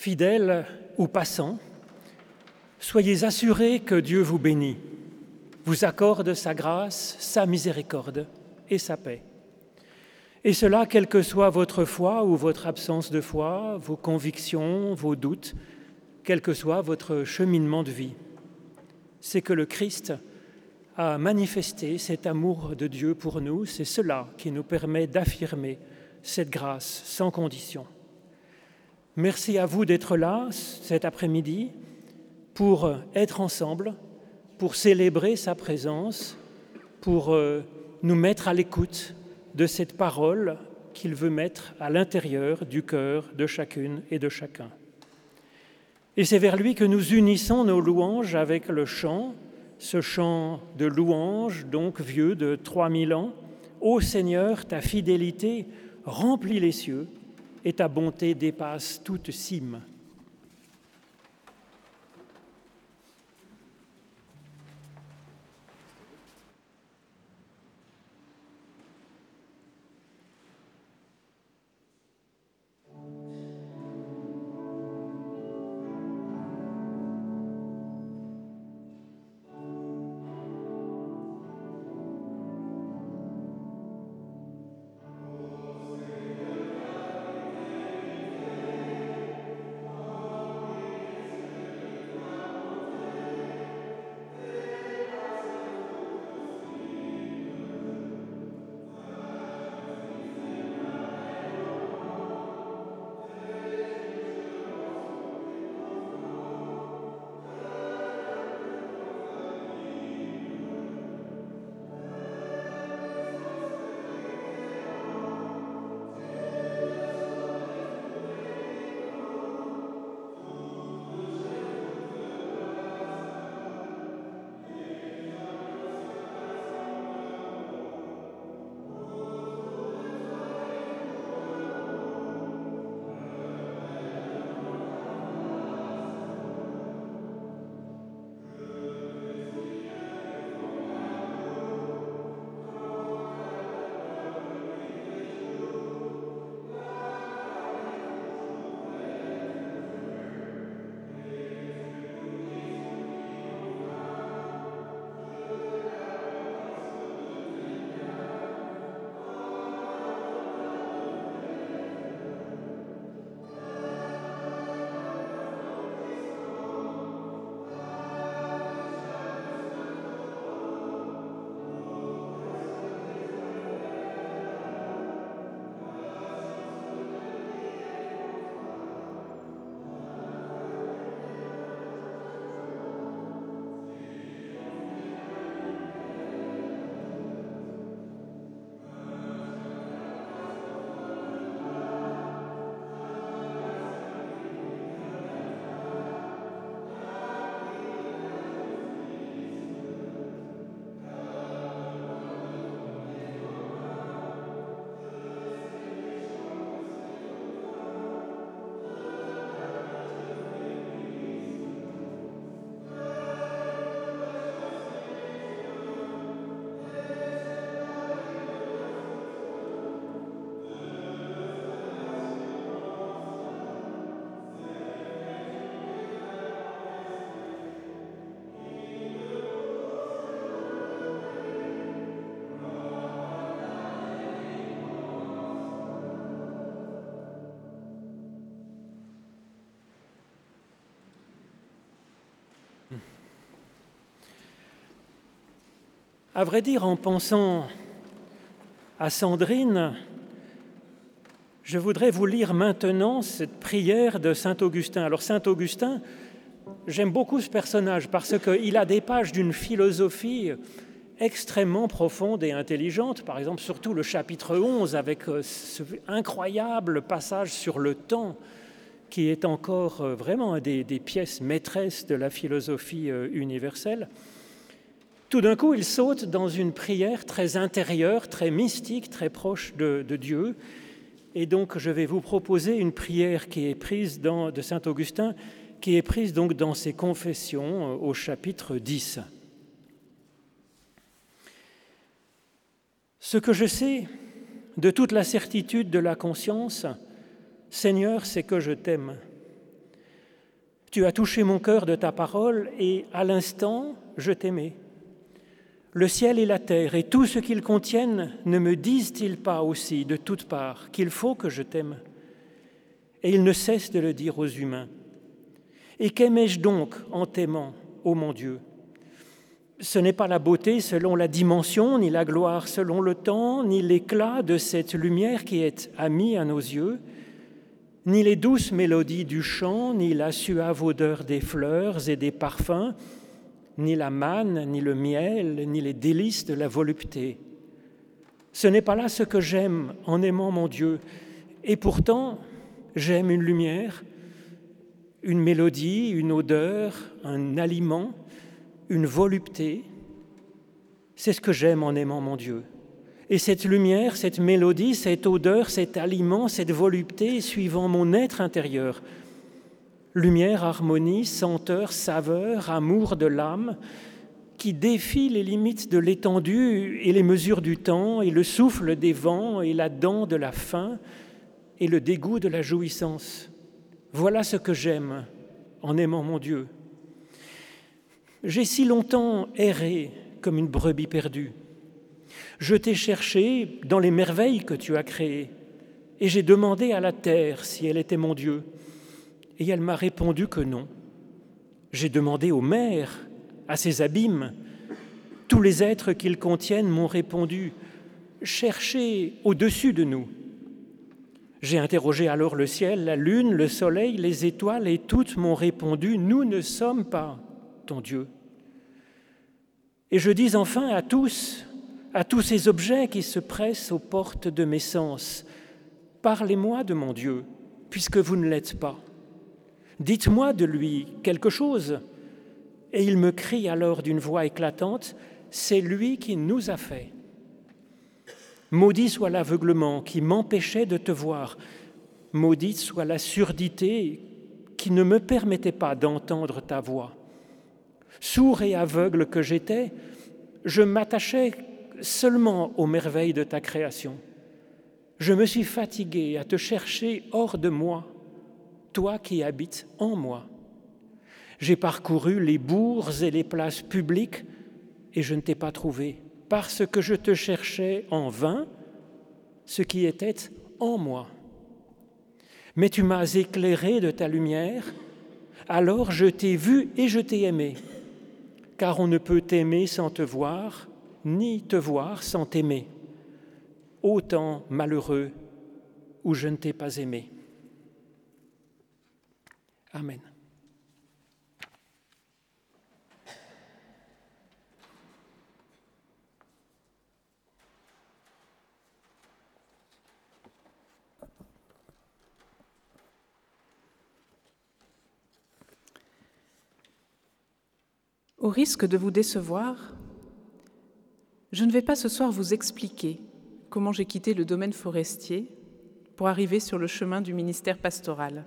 Fidèles ou passants, soyez assurés que Dieu vous bénit, vous accorde sa grâce, sa miséricorde et sa paix. Et cela, quelle que soit votre foi ou votre absence de foi, vos convictions, vos doutes, quel que soit votre cheminement de vie. C'est que le Christ a manifesté cet amour de Dieu pour nous, c'est cela qui nous permet d'affirmer cette grâce sans condition. Merci à vous d'être là cet après-midi pour être ensemble, pour célébrer sa présence, pour euh, nous mettre à l'écoute de cette parole qu'il veut mettre à l'intérieur du cœur de chacune et de chacun. Et c'est vers lui que nous unissons nos louanges avec le chant, ce chant de louange, donc vieux de 3000 ans. Ô Seigneur, ta fidélité remplit les cieux et ta bonté dépasse toute cime. À vrai dire, en pensant à Sandrine, je voudrais vous lire maintenant cette prière de Saint Augustin. Alors Saint Augustin, j'aime beaucoup ce personnage parce qu'il a des pages d'une philosophie extrêmement profonde et intelligente. Par exemple, surtout le chapitre 11 avec euh, ce incroyable passage sur le temps qui est encore euh, vraiment des, des pièces maîtresses de la philosophie euh, universelle. Tout d'un coup, il saute dans une prière très intérieure, très mystique, très proche de, Dieu. Et donc, je vais vous proposer une prière qui est prise de Saint Augustin, qui est prise donc dans ses confessions euh, au chapitre 10. Ce que je sais de toute la certitude de la conscience, Seigneur, c'est que je t'aime. Tu as touché mon cœur de ta parole et à l'instant, je t'aimais. Le ciel et la terre et tout ce qu'ils contiennent ne me disent-ils pas aussi de toutes parts qu'il faut que je t'aime? Et ils ne cessent de le dire aux humains. Et qu'aimais-je donc en t'aimant, ô mon Dieu? Ce n'est pas la beauté selon la dimension, ni la gloire selon le temps, ni l'éclat de cette lumière qui est amie à nos yeux, ni les douces mélodies du chant, ni la suave odeur des fleurs et des parfums, ni la manne, ni le miel, ni les délices de la volupté. Ce n'est pas là ce que j'aime en aimant mon Dieu. Et pourtant, j'aime une lumière, une mélodie, une odeur, un aliment, une volupté. C'est ce que j'aime en aimant mon Dieu. Et cette lumière, cette mélodie, cette odeur, cet aliment, cette volupté suivant mon être intérieur. Lumière, harmonie, senteur, saveur, amour de l'âme, qui défie les limites de l'étendue et les mesures du temps, et le souffle des vents, et la dent de la faim, et le dégoût de la jouissance. Voilà ce que j'aime en aimant mon Dieu. J'ai si longtemps erré comme une brebis perdue. Je t'ai cherché dans les merveilles que tu as créées, et j'ai demandé à la terre si elle était mon Dieu, et elle m'a répondu que non. J'ai demandé aux mers, à ses abîmes, tous les êtres qu'ils contiennent m'ont répondu, cherchez au-dessus de nous. J'ai interrogé alors le ciel, la lune, le soleil, les étoiles, et toutes m'ont répondu, nous ne sommes pas ton Dieu. Et je dis enfin à tous, à tous ces objets qui se pressent aux portes de mes sens. Parlez-moi de mon Dieu, puisque vous ne l'êtes pas. Dites-moi de lui quelque chose. Et il me crie alors d'une voix éclatante, C'est lui qui nous a fait. Maudit soit l'aveuglement qui m'empêchait de te voir. Maudite soit la surdité qui ne me permettait pas d'entendre ta voix. Sourd et aveugle que j'étais, je m'attachais seulement aux merveilles de ta création. Je me suis fatigué à te chercher hors de moi, toi qui habites en moi. J'ai parcouru les bourgs et les places publiques et je ne t'ai pas trouvé, parce que je te cherchais en vain ce qui était en moi. Mais tu m'as éclairé de ta lumière, alors je t'ai vu et je t'ai aimé, car on ne peut t'aimer sans te voir, ni te voir sans t'aimer. Autant malheureux où je ne t'ai pas aimé. Amen. Au risque de vous décevoir, je ne vais pas ce soir vous expliquer comment j'ai quitté le domaine forestier pour arriver sur le chemin du ministère pastoral.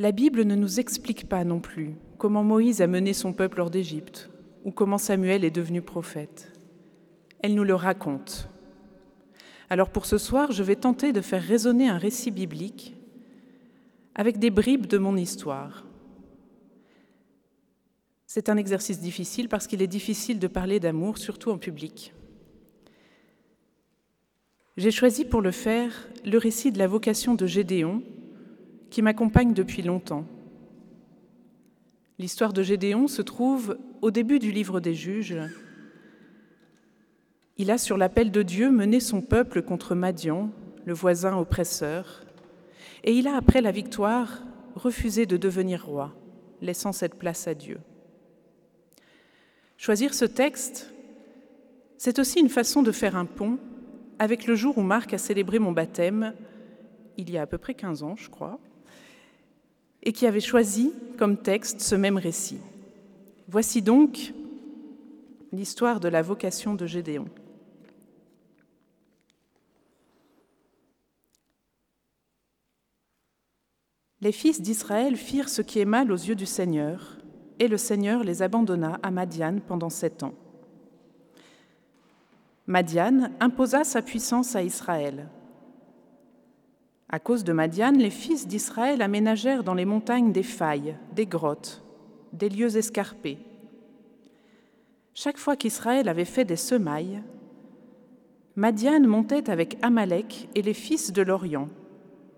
La Bible ne nous explique pas non plus comment Moïse a mené son peuple hors d'Égypte ou comment Samuel est devenu prophète. Elle nous le raconte. Alors pour ce soir, je vais tenter de faire résonner un récit biblique avec des bribes de mon histoire c'est un exercice difficile parce qu'il est difficile de parler d'amour, surtout en public. J'ai choisi pour le faire le récit de la vocation de Gédéon, qui m'accompagne depuis longtemps. L'histoire de Gédéon se trouve au début du livre des juges. Il a, sur l'appel de Dieu, mené son peuple contre Madian, le voisin oppresseur, et il a, après la victoire, refusé de devenir roi, laissant cette place à Dieu. Choisir ce texte, c'est aussi une façon de faire un pont avec le jour où Marc a célébré mon baptême, il y a à peu près 15 ans, je crois, et qui avait choisi comme texte ce même récit. Voici donc l'histoire de la vocation de Gédéon. Les fils d'Israël firent ce qui est mal aux yeux du Seigneur, et le Seigneur les abandonna à Madian pendant sept ans. Madian imposa sa puissance à Israël. À cause de Madiane, les fils d'Israël aménagèrent dans les montagnes des failles, des grottes, des lieux escarpés. Chaque fois qu'Israël avait fait des semailles, Madiane montait avec Amalek et les fils de l'Orient.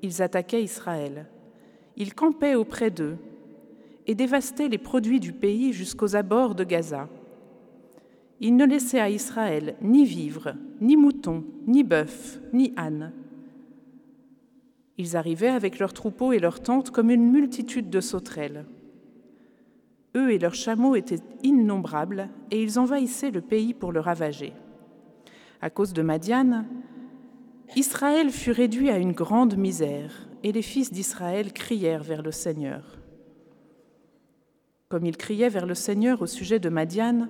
Ils attaquaient Israël. Ils campaient auprès d'eux et dévastaient les produits du pays jusqu'aux abords de Gaza. Ils ne laissaient à Israël ni vivres, ni moutons, ni bœufs, ni ânes. Ils arrivaient avec leurs troupeaux et leurs tentes comme une multitude de sauterelles. Eux et leurs chameaux étaient innombrables et ils envahissaient le pays pour le ravager. À cause de Madiane, Israël fut réduit à une grande misère et les fils d'Israël crièrent vers le Seigneur. Comme ils criaient vers le Seigneur au sujet de Madiane,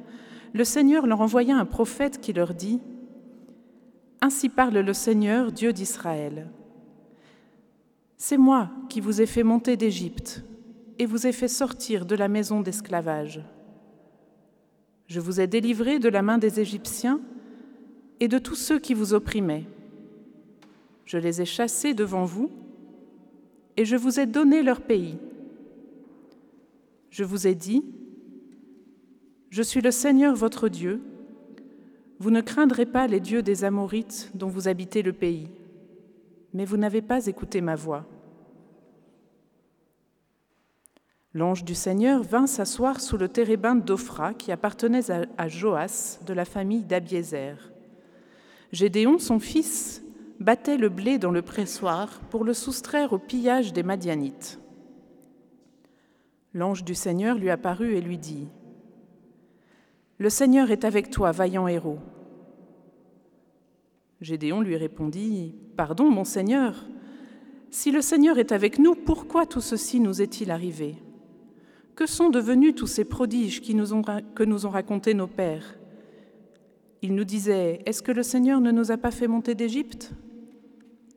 le Seigneur leur envoya un prophète qui leur dit Ainsi parle le Seigneur, Dieu d'Israël. C'est moi qui vous ai fait monter d'Égypte et vous ai fait sortir de la maison d'esclavage. Je vous ai délivré de la main des Égyptiens et de tous ceux qui vous opprimaient. Je les ai chassés devant vous et je vous ai donné leur pays. Je vous ai dit, Je suis le Seigneur votre Dieu, vous ne craindrez pas les dieux des Amorites dont vous habitez le pays, mais vous n'avez pas écouté ma voix. L'ange du Seigneur vint s'asseoir sous le térébinthe d'Ophra qui appartenait à Joas de la famille d'Abiézer. Gédéon, son fils, battait le blé dans le pressoir pour le soustraire au pillage des Madianites. L'ange du Seigneur lui apparut et lui dit Le Seigneur est avec toi, vaillant héros. Gédéon lui répondit Pardon, mon Seigneur, si le Seigneur est avec nous, pourquoi tout ceci nous est-il arrivé? Que sont devenus tous ces prodiges que nous ont racontés nos pères? Ils nous disaient, Est-ce que le Seigneur ne nous a pas fait monter d'Égypte?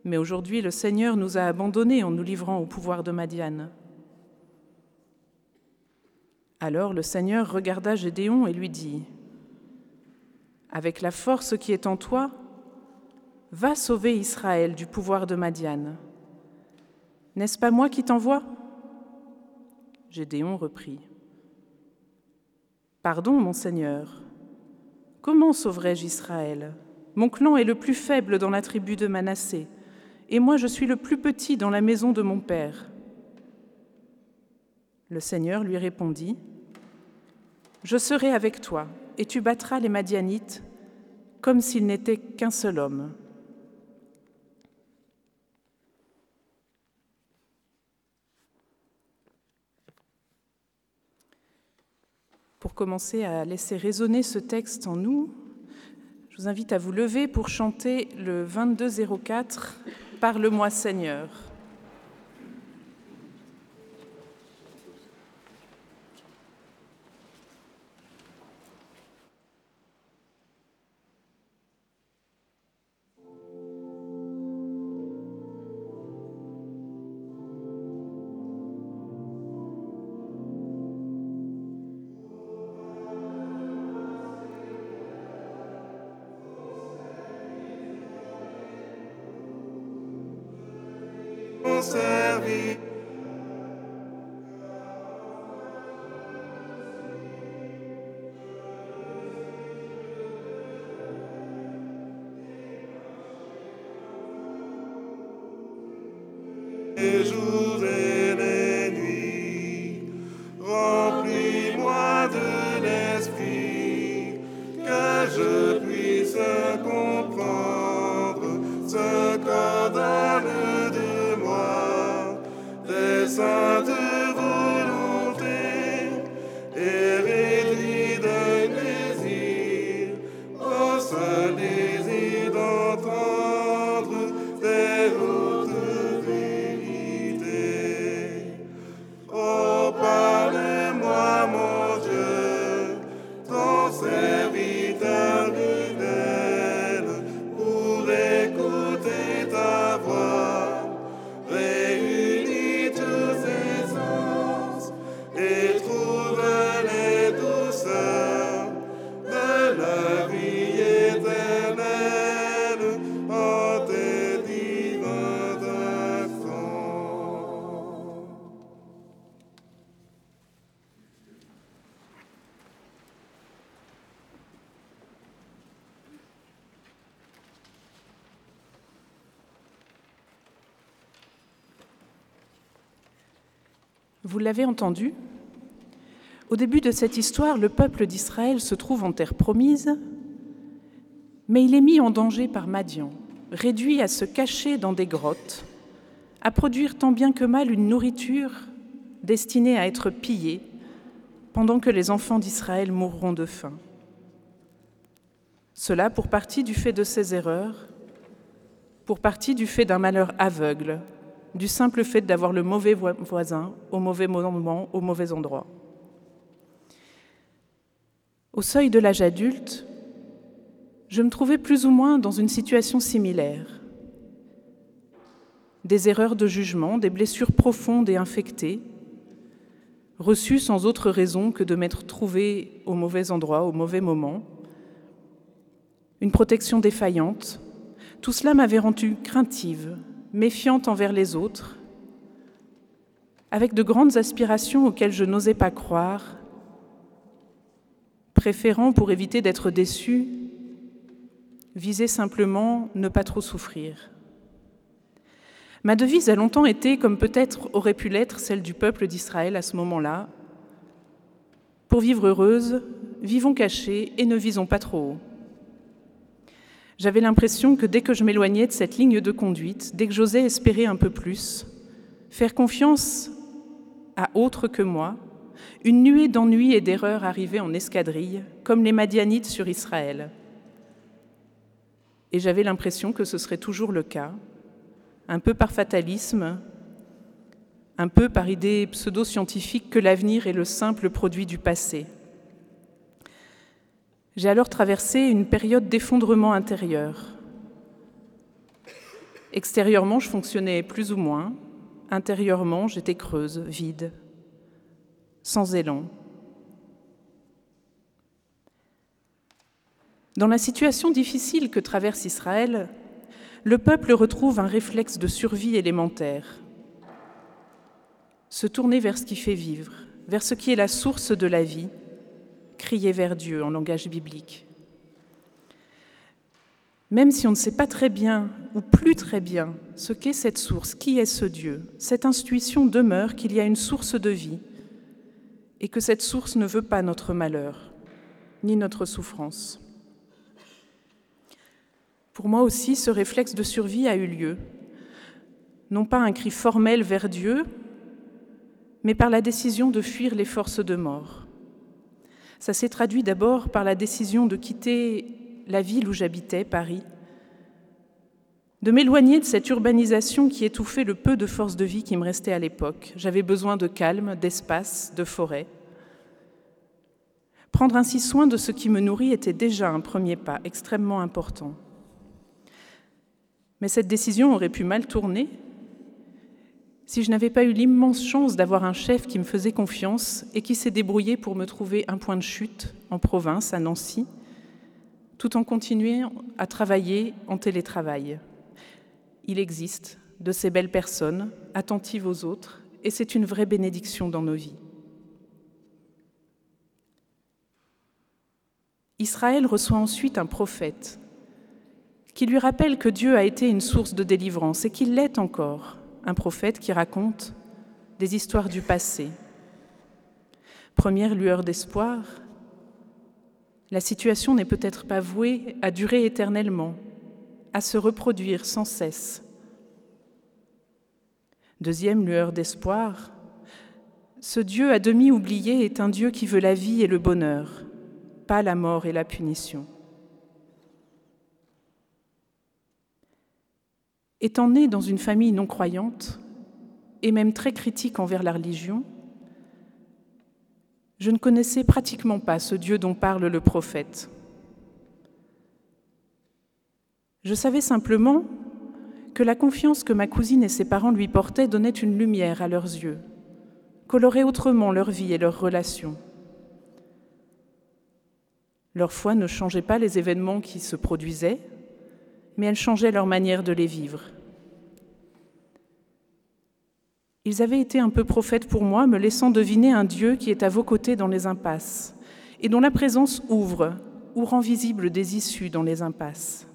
Mais aujourd'hui, le Seigneur nous a abandonnés en nous livrant au pouvoir de Madiane. Alors le Seigneur regarda Gédéon et lui dit, Avec la force qui est en toi, va sauver Israël du pouvoir de Madiane. N'est-ce pas moi qui t'envoie? Gédéon reprit. Pardon, mon Seigneur, comment sauverai-je Israël? Mon clan est le plus faible dans la tribu de Manassé, et moi je suis le plus petit dans la maison de mon père. Le Seigneur lui répondit, Je serai avec toi, et tu battras les Madianites comme s'il n'était qu'un seul homme. Pour commencer à laisser résonner ce texte en nous, je vous invite à vous lever pour chanter le 2204 Parle-moi Seigneur. Vous l'avez entendu Au début de cette histoire, le peuple d'Israël se trouve en terre promise, mais il est mis en danger par Madian, réduit à se cacher dans des grottes, à produire tant bien que mal une nourriture destinée à être pillée, pendant que les enfants d'Israël mourront de faim. Cela pour partie du fait de ses erreurs, pour partie du fait d'un malheur aveugle, du simple fait d'avoir le mauvais voisin au mauvais moment, au mauvais endroit. Au seuil de l'âge adulte, je me trouvais plus ou moins dans une situation similaire. Des erreurs de jugement, des blessures profondes et infectées, reçues sans autre raison que de m'être trouvée au mauvais endroit, au mauvais moment, une protection défaillante, tout cela m'avait rendue craintive, méfiante envers les autres, avec de grandes aspirations auxquelles je n'osais pas croire, préférant, pour éviter d'être déçue, viser simplement ne pas trop souffrir. Ma devise a longtemps été, comme peut-être aurait pu l'être celle du peuple d'Israël à ce moment-là, pour vivre heureuse, vivons cachés et ne visons pas trop haut. J'avais l'impression que dès que je m'éloignais de cette ligne de conduite, dès que j'osais espérer un peu plus, faire confiance à autre que moi, une nuée d'ennuis et d'erreurs arrivait en escadrille, comme les Madianites sur Israël. Et j'avais l'impression que ce serait toujours le cas, un peu par fatalisme, un peu par idée pseudo-scientifique que l'avenir est le simple produit du passé. J'ai alors traversé une période d'effondrement intérieur. Extérieurement, je fonctionnais plus ou moins. Intérieurement, j'étais creuse, vide, sans élan. Dans la situation difficile que traverse Israël, le peuple retrouve un réflexe de survie élémentaire. Se tourner vers ce qui fait vivre, vers ce qui est la source de la vie, crier vers Dieu en langage biblique. Même si on ne sait pas très bien ou plus très bien ce qu'est cette source, qui est ce Dieu, cette intuition demeure qu'il y a une source de vie et que cette source ne veut pas notre malheur ni notre souffrance. Pour moi aussi, ce réflexe de survie a eu lieu, non pas un cri formel vers Dieu, mais par la décision de fuir les forces de mort. Ça s'est traduit d'abord par la décision de quitter la ville où j'habitais, Paris, de m'éloigner de cette urbanisation qui étouffait le peu de force de vie qui me restait à l'époque. J'avais besoin de calme, d'espace, de forêt. Prendre ainsi soin de ce qui me nourrit était déjà un premier pas extrêmement important. Mais cette décision aurait pu mal tourner si je n'avais pas eu l'immense chance d'avoir un chef qui me faisait confiance et qui s'est débrouillé pour me trouver un point de chute en province, à Nancy, tout en continuant à travailler en télétravail. Il existe de ces belles personnes, attentives aux autres, et c'est une vraie bénédiction dans nos vies. Israël reçoit ensuite un prophète qui lui rappelle que Dieu a été une source de délivrance et qu'il l'est encore un prophète qui raconte des histoires du passé. Première lueur d'espoir, la situation n'est peut-être pas vouée à durer éternellement, à se reproduire sans cesse. Deuxième lueur d'espoir, ce Dieu à demi oublié est un Dieu qui veut la vie et le bonheur, pas la mort et la punition. Étant né dans une famille non croyante, et même très critique envers la religion, je ne connaissais pratiquement pas ce Dieu dont parle le prophète. Je savais simplement que la confiance que ma cousine et ses parents lui portaient donnait une lumière à leurs yeux, colorait autrement leur vie et leurs relations. Leur foi ne changeait pas les événements qui se produisaient, mais elle changeait leur manière de les vivre. Ils avaient été un peu prophètes pour moi, me laissant deviner un Dieu qui est à vos côtés dans les impasses, et dont la présence ouvre ou rend visible des issues dans les impasses.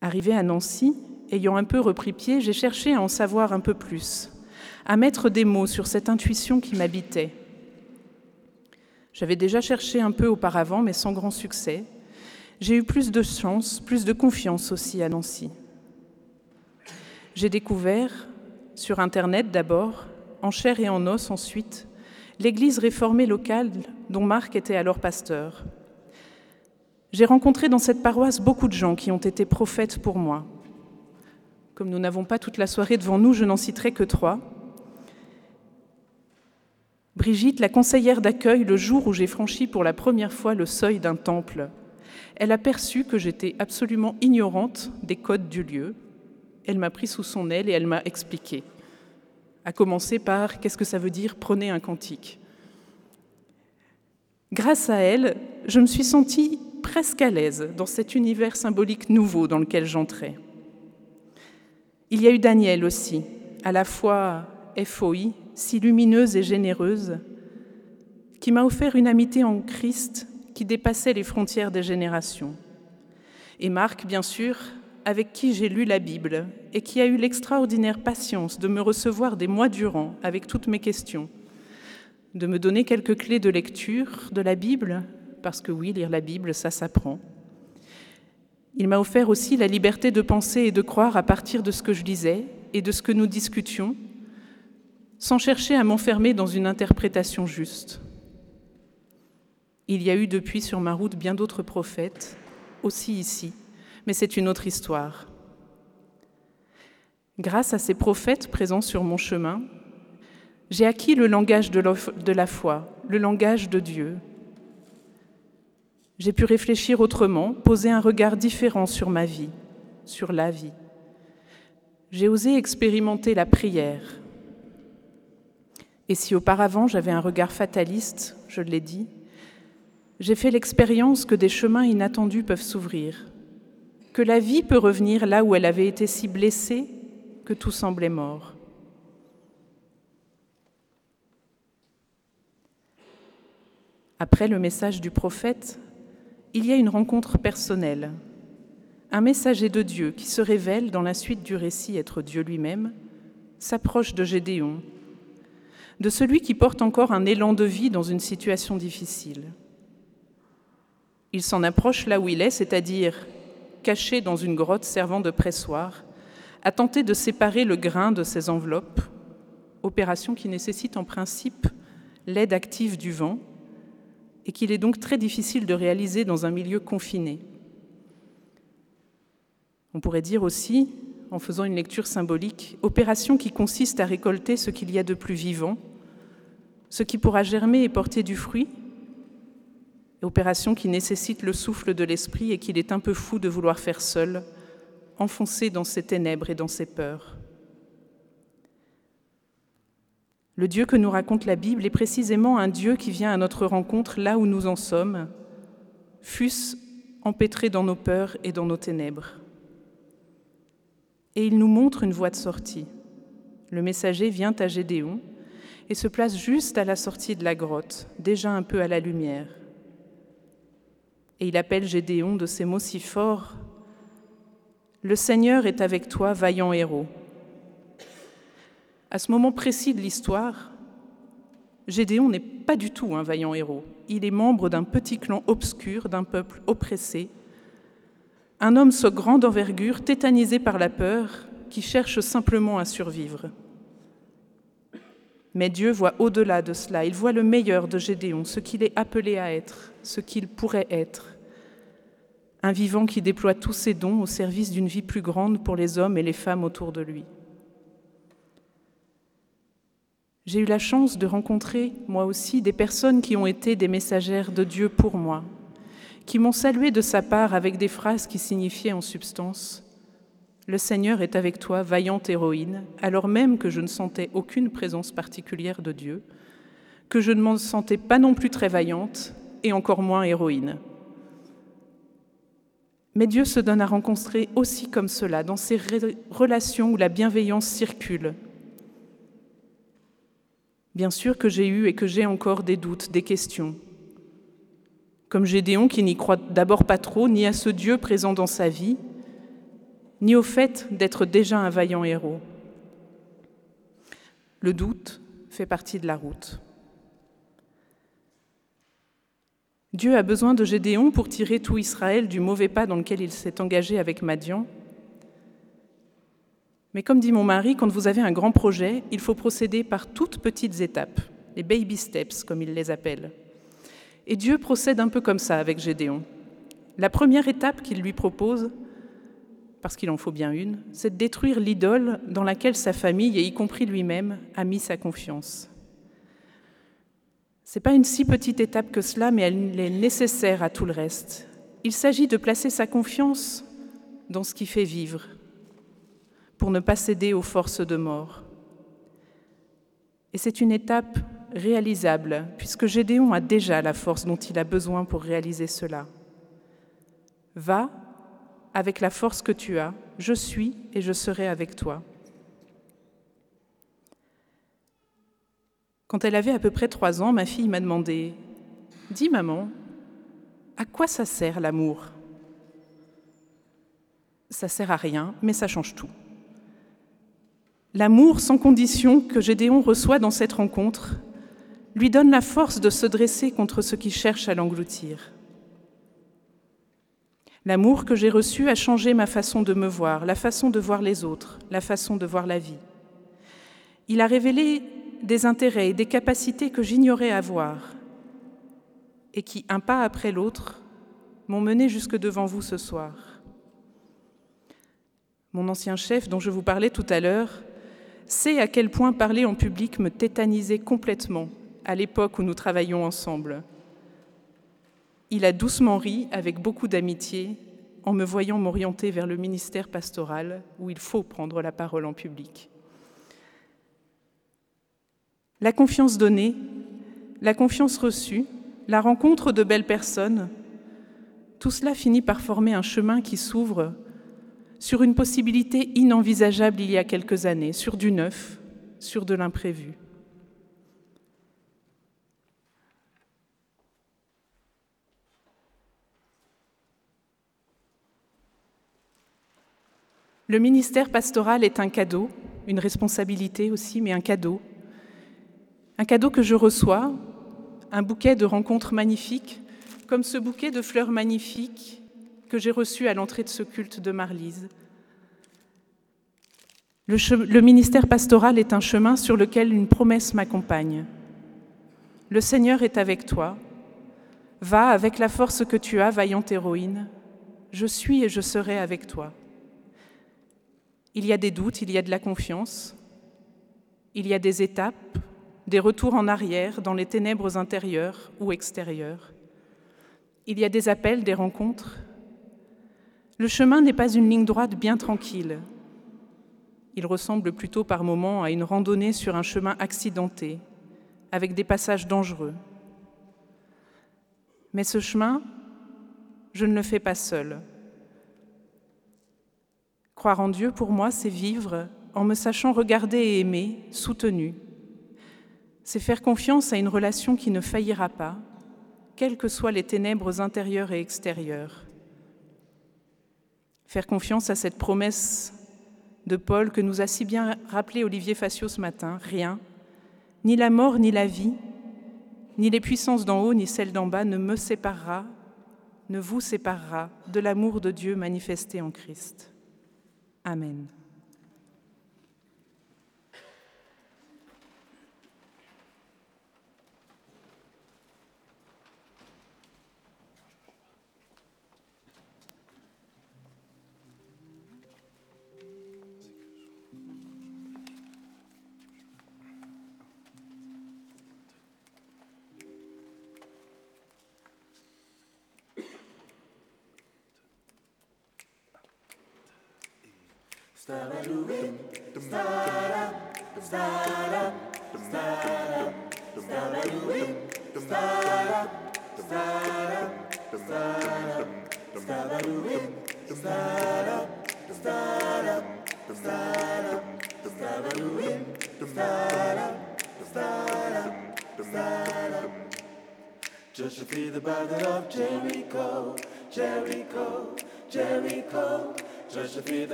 Arrivé à Nancy, ayant un peu repris pied, j'ai cherché à en savoir un peu plus, à mettre des mots sur cette intuition qui m'habitait. J'avais déjà cherché un peu auparavant, mais sans grand succès. J'ai eu plus de chance, plus de confiance aussi à Nancy. J'ai découvert, sur Internet d'abord, en chair et en os ensuite, l'église réformée locale dont Marc était alors pasteur. J'ai rencontré dans cette paroisse beaucoup de gens qui ont été prophètes pour moi. Comme nous n'avons pas toute la soirée devant nous, je n'en citerai que trois. Brigitte, la conseillère d'accueil, le jour où j'ai franchi pour la première fois le seuil d'un temple, elle a perçu que j'étais absolument ignorante des codes du lieu. Elle m'a pris sous son aile et elle m'a expliqué. À commencer par qu'est-ce que ça veut dire prenez un cantique? Grâce à elle, je me suis sentie presque à l'aise dans cet univers symbolique nouveau dans lequel j'entrais. Il y a eu Daniel aussi, à la fois FOI, si lumineuse et généreuse, qui m'a offert une amitié en Christ qui dépassait les frontières des générations. Et Marc, bien sûr, avec qui j'ai lu la Bible et qui a eu l'extraordinaire patience de me recevoir des mois durant avec toutes mes questions, de me donner quelques clés de lecture de la Bible, parce que oui, lire la Bible, ça s'apprend. Il m'a offert aussi la liberté de penser et de croire à partir de ce que je lisais et de ce que nous discutions, sans chercher à m'enfermer dans une interprétation juste. Il y a eu depuis sur ma route bien d'autres prophètes, aussi ici, mais c'est une autre histoire. Grâce à ces prophètes présents sur mon chemin, j'ai acquis le langage de la foi, le langage de Dieu. J'ai pu réfléchir autrement, poser un regard différent sur ma vie, sur la vie. J'ai osé expérimenter la prière. Et si auparavant j'avais un regard fataliste, je l'ai dit, j'ai fait l'expérience que des chemins inattendus peuvent s'ouvrir, que la vie peut revenir là où elle avait été si blessée que tout semblait mort. Après le message du prophète, il y a une rencontre personnelle, un messager de Dieu qui se révèle dans la suite du récit être Dieu lui-même, s'approche de Gédéon, de celui qui porte encore un élan de vie dans une situation difficile. Il s'en approche là où il est, c'est-à-dire caché dans une grotte servant de pressoir, à tenter de séparer le grain de ses enveloppes, opération qui nécessite en principe l'aide active du vent et qu'il est donc très difficile de réaliser dans un milieu confiné. On pourrait dire aussi, en faisant une lecture symbolique, opération qui consiste à récolter ce qu'il y a de plus vivant, ce qui pourra germer et porter du fruit, opération qui nécessite le souffle de l'esprit et qu'il est un peu fou de vouloir faire seul, enfoncé dans ses ténèbres et dans ses peurs. Le Dieu que nous raconte la Bible est précisément un Dieu qui vient à notre rencontre là où nous en sommes, fût-ce empêtrés dans nos peurs et dans nos ténèbres. Et il nous montre une voie de sortie. Le messager vient à Gédéon et se place juste à la sortie de la grotte, déjà un peu à la lumière. Et il appelle Gédéon de ces mots si forts Le Seigneur est avec toi, vaillant héros. À ce moment précis de l'histoire, Gédéon n'est pas du tout un vaillant héros. Il est membre d'un petit clan obscur, d'un peuple oppressé, un homme so grande envergure, tétanisé par la peur, qui cherche simplement à survivre. Mais Dieu voit au-delà de cela, il voit le meilleur de Gédéon, ce qu'il est appelé à être, ce qu'il pourrait être. Un vivant qui déploie tous ses dons au service d'une vie plus grande pour les hommes et les femmes autour de lui. J'ai eu la chance de rencontrer, moi aussi, des personnes qui ont été des messagères de Dieu pour moi, qui m'ont salué de sa part avec des phrases qui signifiaient en substance Le Seigneur est avec toi, vaillante héroïne, alors même que je ne sentais aucune présence particulière de Dieu, que je ne m'en sentais pas non plus très vaillante et encore moins héroïne. Mais Dieu se donne à rencontrer aussi comme cela, dans ces relations où la bienveillance circule, Bien sûr que j'ai eu et que j'ai encore des doutes, des questions. Comme Gédéon qui n'y croit d'abord pas trop, ni à ce Dieu présent dans sa vie, ni au fait d'être déjà un vaillant héros. Le doute fait partie de la route. Dieu a besoin de Gédéon pour tirer tout Israël du mauvais pas dans lequel il s'est engagé avec Madian. Mais comme dit mon mari, quand vous avez un grand projet, il faut procéder par toutes petites étapes, les baby steps comme il les appelle. Et Dieu procède un peu comme ça avec Gédéon. La première étape qu'il lui propose, parce qu'il en faut bien une, c'est de détruire l'idole dans laquelle sa famille, et y compris lui-même, a mis sa confiance. Ce n'est pas une si petite étape que cela, mais elle est nécessaire à tout le reste. Il s'agit de placer sa confiance dans ce qui fait vivre, pour ne pas céder aux forces de mort. Et c'est une étape réalisable, puisque Gédéon a déjà la force dont il a besoin pour réaliser cela. Va avec la force que tu as, je suis et je serai avec toi. Quand elle avait à peu près trois ans, ma fille m'a demandé Dis, maman, à quoi ça sert l'amour? Ça sert à rien, mais ça change tout. L'amour sans condition que Gédéon reçoit dans cette rencontre lui donne la force de se dresser contre ce qui cherche à l'engloutir. L'amour que j'ai reçu a changé ma façon de me voir, la façon de voir les autres, la façon de voir la vie. Il a révélé des intérêts et des capacités que j'ignorais avoir et qui, un pas après l'autre, m'ont mené jusque devant vous ce soir. Mon ancien chef, dont je vous parlais tout à l'heure, sait à quel point parler en public me tétanisait complètement à l'époque où nous travaillions ensemble. Il a doucement ri avec beaucoup d'amitié en me voyant m'orienter vers le ministère pastoral où il faut prendre la parole en public. La confiance donnée, la confiance reçue, la rencontre de belles personnes, tout cela finit par former un chemin qui s'ouvre sur une possibilité inenvisageable il y a quelques années, sur du neuf, sur de l'imprévu. Le ministère pastoral est un cadeau, une responsabilité aussi, mais un cadeau. Un cadeau que je reçois, un bouquet de rencontres magnifiques, comme ce bouquet de fleurs magnifiques que j'ai reçu à l'entrée de ce culte de Marlise. Le, ministère pastoral est un chemin sur lequel une promesse m'accompagne. Le Seigneur est avec toi. Va avec la force que tu as, vaillante héroïne. Je suis et je serai avec toi. Il y a des doutes, il y a de la confiance, il y a des étapes, des retours en arrière dans les ténèbres intérieures ou extérieures. Il y a des appels, des rencontres. Le chemin n'est pas une ligne droite bien tranquille. Il ressemble plutôt par moments à une randonnée sur un chemin accidenté, avec des passages dangereux. Mais ce chemin, je ne le fais pas seul. Croire en Dieu, pour moi, c'est vivre en me sachant regarder et aimer, soutenu. C'est faire confiance à une relation qui ne faillira pas, quelles que soient les ténèbres intérieures et extérieures. Faire confiance à cette promesse de Paul que nous a si bien rappelé Olivier Facio ce matin, rien, ni la mort ni la vie, ni les puissances d'en haut ni celles d'en bas ne me séparera, ne vous séparera de l'amour de Dieu manifesté en Christ. Amen.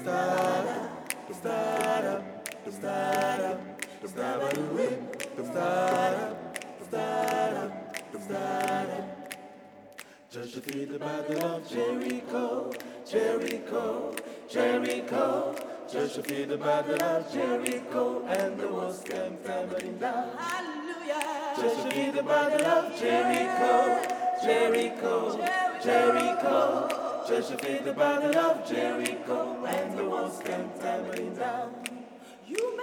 Start up, start up, start up. Just to feed the battle of Jericho, Jericho, Jericho. Just to the battle of Jericho, and the walls came tumbling down. Hallelujah. Just to the battle of Jericho, Jericho, Jericho. Just to the battle of Jericho, and the walls came tumbling down.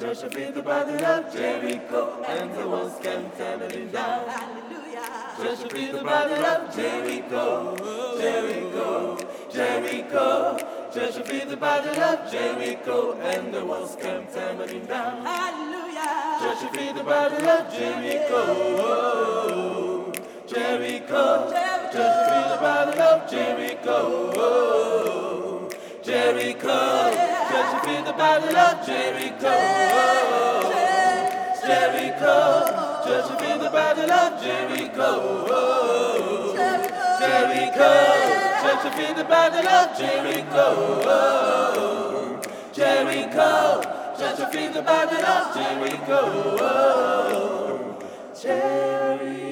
Just defeat the battle of Jericho, and the walls came tumbling down. Hallelujah. Just defeat the battle of Jericho, Jericho, Jericho. Just defeat the battle of Jericho, and the walls came tumbling down. Hallelujah. Just defeat the battle of Jericho, Jericho. Just defeat the battle of Jericho, Jericho. Just defeat the battle of Jericho, Jericho. Just defeat the battle of Jericho, Jericho. Just defeat the battle of Jericho, Jericho. Just defeat the battle of Jericho, Jericho.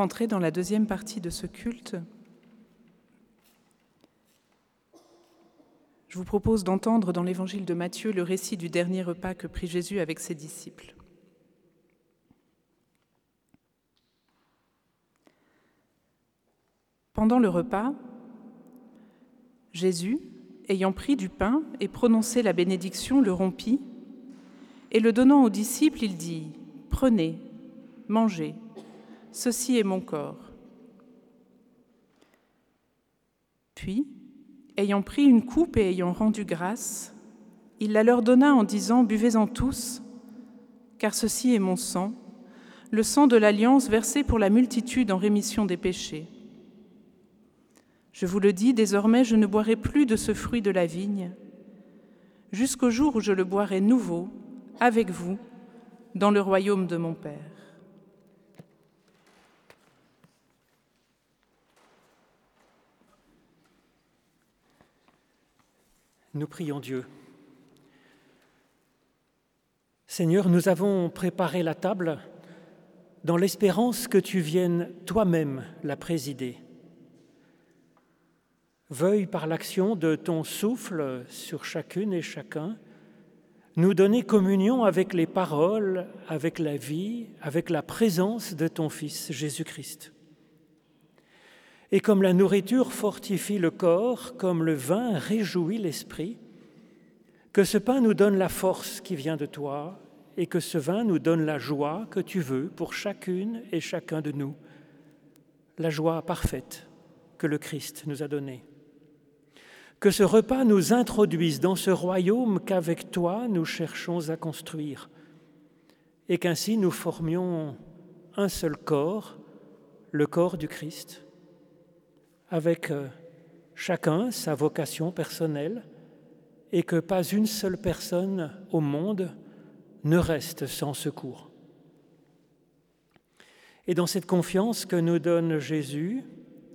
Pour entrer dans la deuxième partie de ce culte, je vous propose d'entendre dans l'évangile de Matthieu le récit du dernier repas que prit Jésus avec ses disciples. Pendant le repas, Jésus, ayant pris du pain et prononcé la bénédiction, le rompit, et le donnant aux disciples, il dit, Prenez, mangez, ceci est mon corps. Puis, ayant pris une coupe et ayant rendu grâce, il la leur donna en disant, Buvez-en tous, car ceci est mon sang, le sang de l'alliance versé pour la multitude en rémission des péchés. Je vous le dis, désormais je ne boirai plus de ce fruit de la vigne, jusqu'au jour où je le boirai nouveau avec vous dans le royaume de mon Père. Nous prions Dieu. Seigneur, nous avons préparé la table dans l'espérance que tu viennes toi-même la présider. Veuille par l'action de ton souffle sur chacune et chacun nous donner communion avec les paroles, avec la vie, avec la présence de ton Fils Jésus-Christ. Et comme la nourriture fortifie le corps, comme le vin réjouit l'esprit, que ce pain nous donne la force qui vient de toi et que ce vin nous donne la joie que tu veux pour chacune et chacun de nous, la joie parfaite que le Christ nous a donnée. Que ce repas nous introduise dans ce royaume qu'avec toi nous cherchons à construire et qu'ainsi nous formions un seul corps, le corps du Christ, avec euh, chacun sa vocation personnelle et que pas une seule personne au monde ne reste sans secours. Et dans cette confiance que nous donne Jésus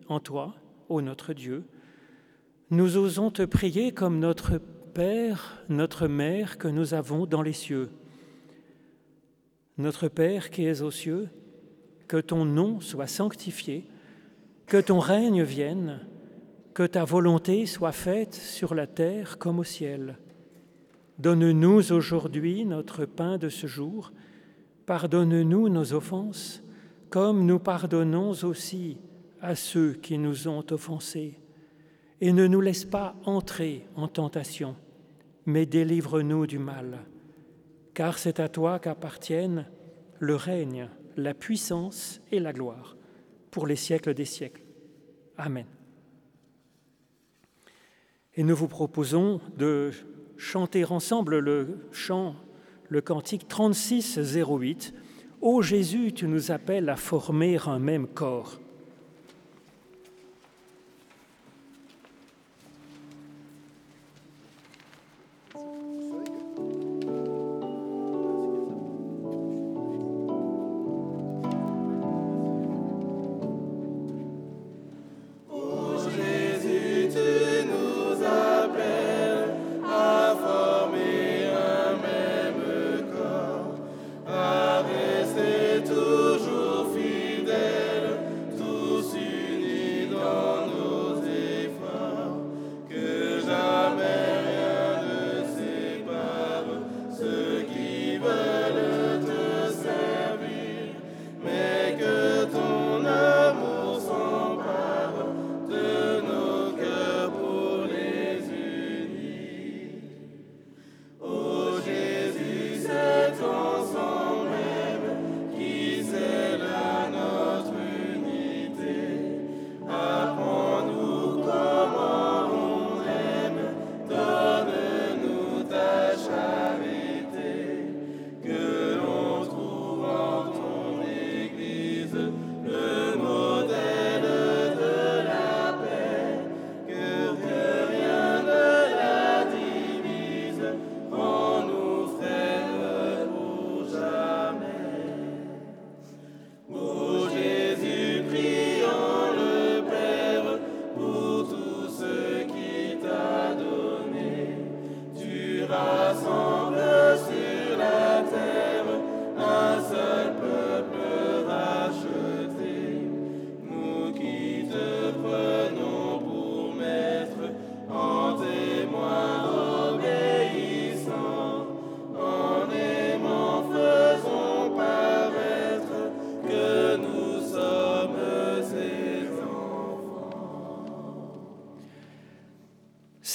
en toi, ô notre Dieu, nous osons te prier comme notre Père, notre Mère que nous avons dans les cieux. Notre Père qui es aux cieux, que ton nom soit sanctifié, que ton règne vienne, que ta volonté soit faite sur la terre comme au ciel. Donne-nous aujourd'hui notre pain de ce jour, pardonne-nous nos offenses, comme nous pardonnons aussi à ceux qui nous ont offensés. Et ne nous laisse pas entrer en tentation, mais délivre-nous du mal. Car c'est à toi qu'appartiennent le règne, la puissance et la gloire pour les siècles des siècles. Amen. Et nous vous proposons de chanter ensemble le chant, le cantique 3608. Ô Jésus, tu nous appelles à former un même corps.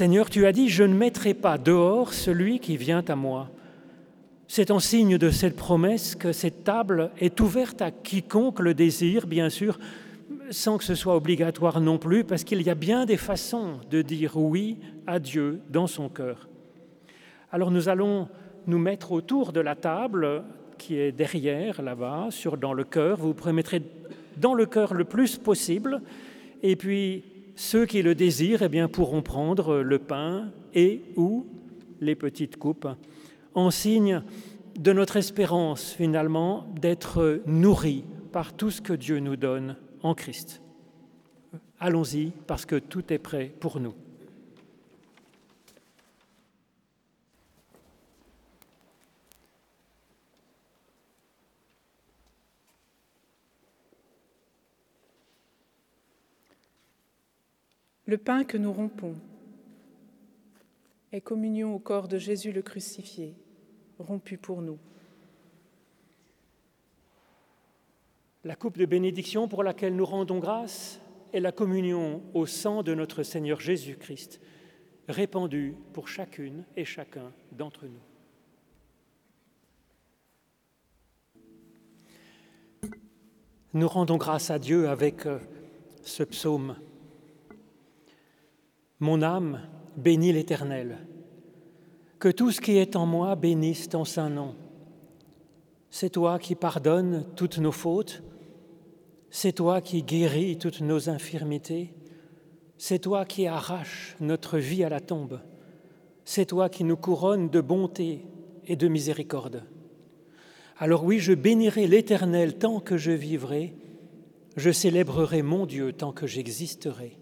Seigneur, tu as dit, je ne mettrai pas dehors celui qui vient à moi. C'est en signe de cette promesse que cette table est ouverte à quiconque le désire, bien sûr, sans que ce soit obligatoire non plus, parce qu'il y a bien des façons de dire oui à Dieu dans son cœur. Alors nous allons nous mettre autour de la table qui est derrière là-bas, sur dans le cœur. Vous vous mettrez dans le cœur le plus possible, et puis ceux qui le désirent eh pourront prendre le pain et ou les petites coupes en signe de notre espérance finalement d'être nourris par tout ce que Dieu nous donne en Christ. Allons-y parce que tout est prêt pour nous. Le pain que nous rompons est communion au corps de Jésus le crucifié, rompu pour nous. La coupe de bénédiction pour laquelle nous rendons grâce est la communion au sang de notre Seigneur Jésus-Christ, répandue pour chacune et chacun d'entre nous. Nous rendons grâce à Dieu avec euh, ce psaume. Mon âme bénit l'Éternel. Que tout ce qui est en moi bénisse ton saint nom. C'est toi qui pardonnes toutes nos fautes, c'est toi qui guéris toutes nos infirmités. C'est toi qui arraches notre vie à la tombe. C'est toi qui nous couronnes de bonté et de miséricorde. Alors oui, je bénirai l'Éternel tant que je vivrai, je célébrerai mon Dieu tant que j'existerai.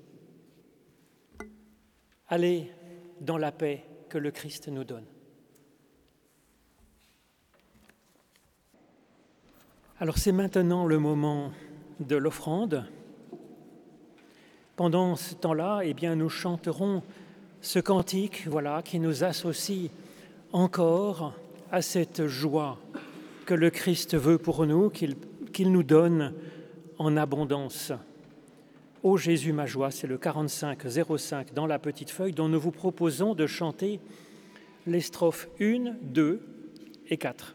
Allez dans la paix que le Christ nous donne. Alors c'est maintenant le moment de l'offrande. Pendant ce temps-là, eh bien, nous chanterons ce cantique, voilà, qui nous associe encore à cette joie que le Christ veut pour nous, qu'il nous donne en abondance. Ô Jésus, ma joie, c'est le 45-05 dans la petite feuille dont nous vous proposons de chanter les strophes 1, 2 et 4.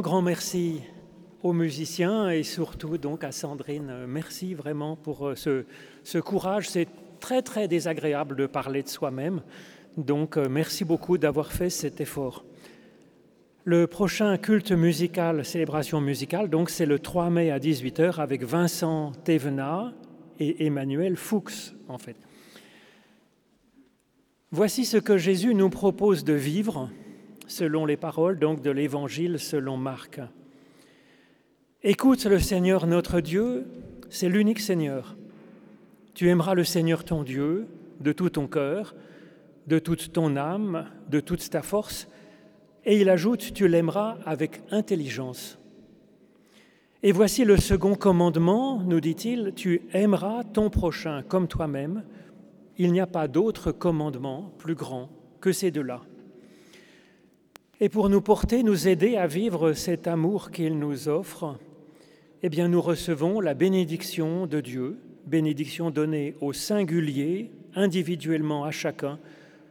Grand, grand merci aux musiciens et surtout donc à Sandrine. Merci vraiment pour euh, ce, courage. C'est très, très désagréable de parler de soi-même. Donc, euh, merci beaucoup d'avoir fait cet effort. Le prochain culte musical, célébration musicale, donc c'est le 3 mai à 18h avec Vincent Thévenat et Emmanuel Fuchs, en fait. Voici ce que Jésus nous propose de vivre selon les paroles donc de l'Évangile selon Marc. Écoute le Seigneur notre Dieu, c'est l'unique Seigneur. Tu aimeras le Seigneur ton Dieu de tout ton cœur, de toute ton âme, de toute ta force, et il ajoute, tu l'aimeras avec intelligence. Et voici le second commandement, nous dit-il, tu aimeras ton prochain comme toi-même. Il n'y a pas d'autre commandement plus grand que ces deux-là. Et pour nous porter, nous aider à vivre cet amour qu'il nous offre, eh bien nous recevons la bénédiction de Dieu, bénédiction donnée au singulier, individuellement à chacun,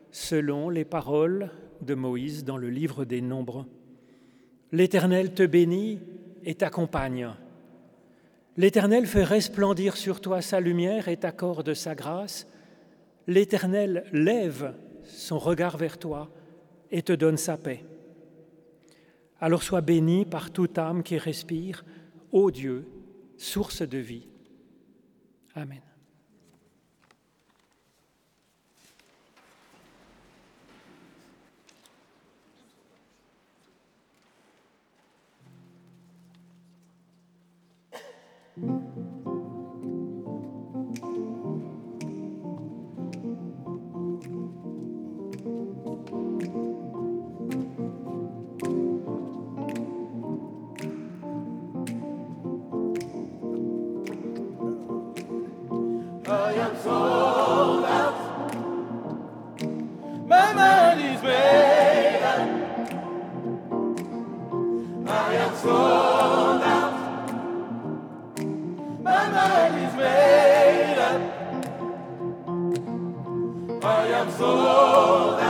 selon les paroles de Moïse dans le livre des Nombres. L'Éternel te bénit et t'accompagne. L'Éternel fait resplendir sur toi sa lumière et t'accorde sa grâce. L'Éternel lève son regard vers toi et te donne sa paix. Alors sois béni par toute âme qui respire, ô Dieu, source de vie. Amen. My mind is made up. I am sold out. My mind is made up. I am sold out.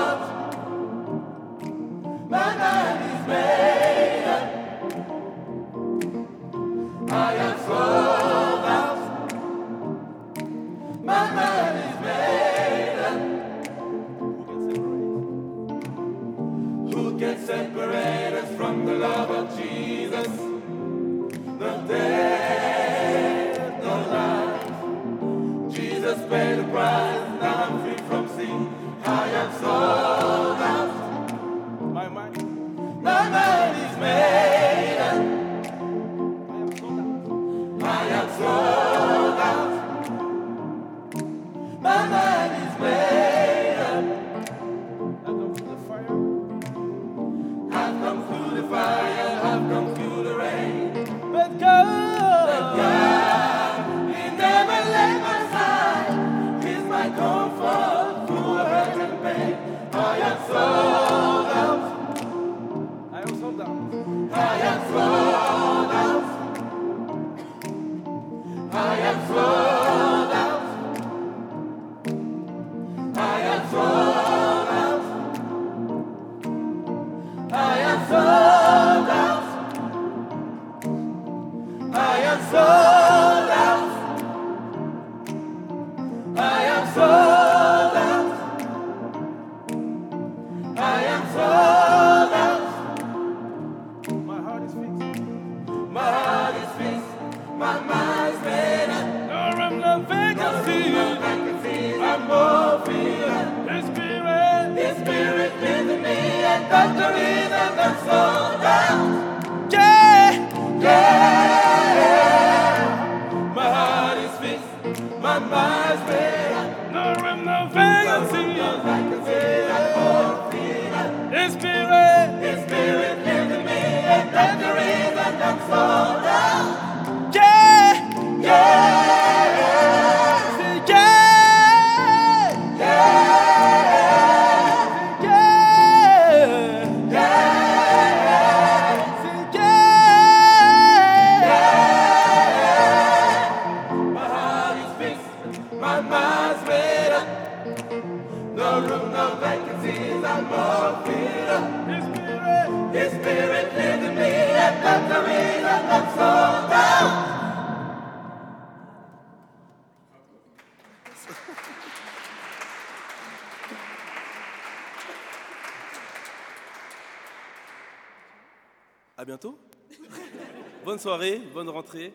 bonne soirée, bonne rentrée.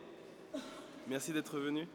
Merci d'être venu.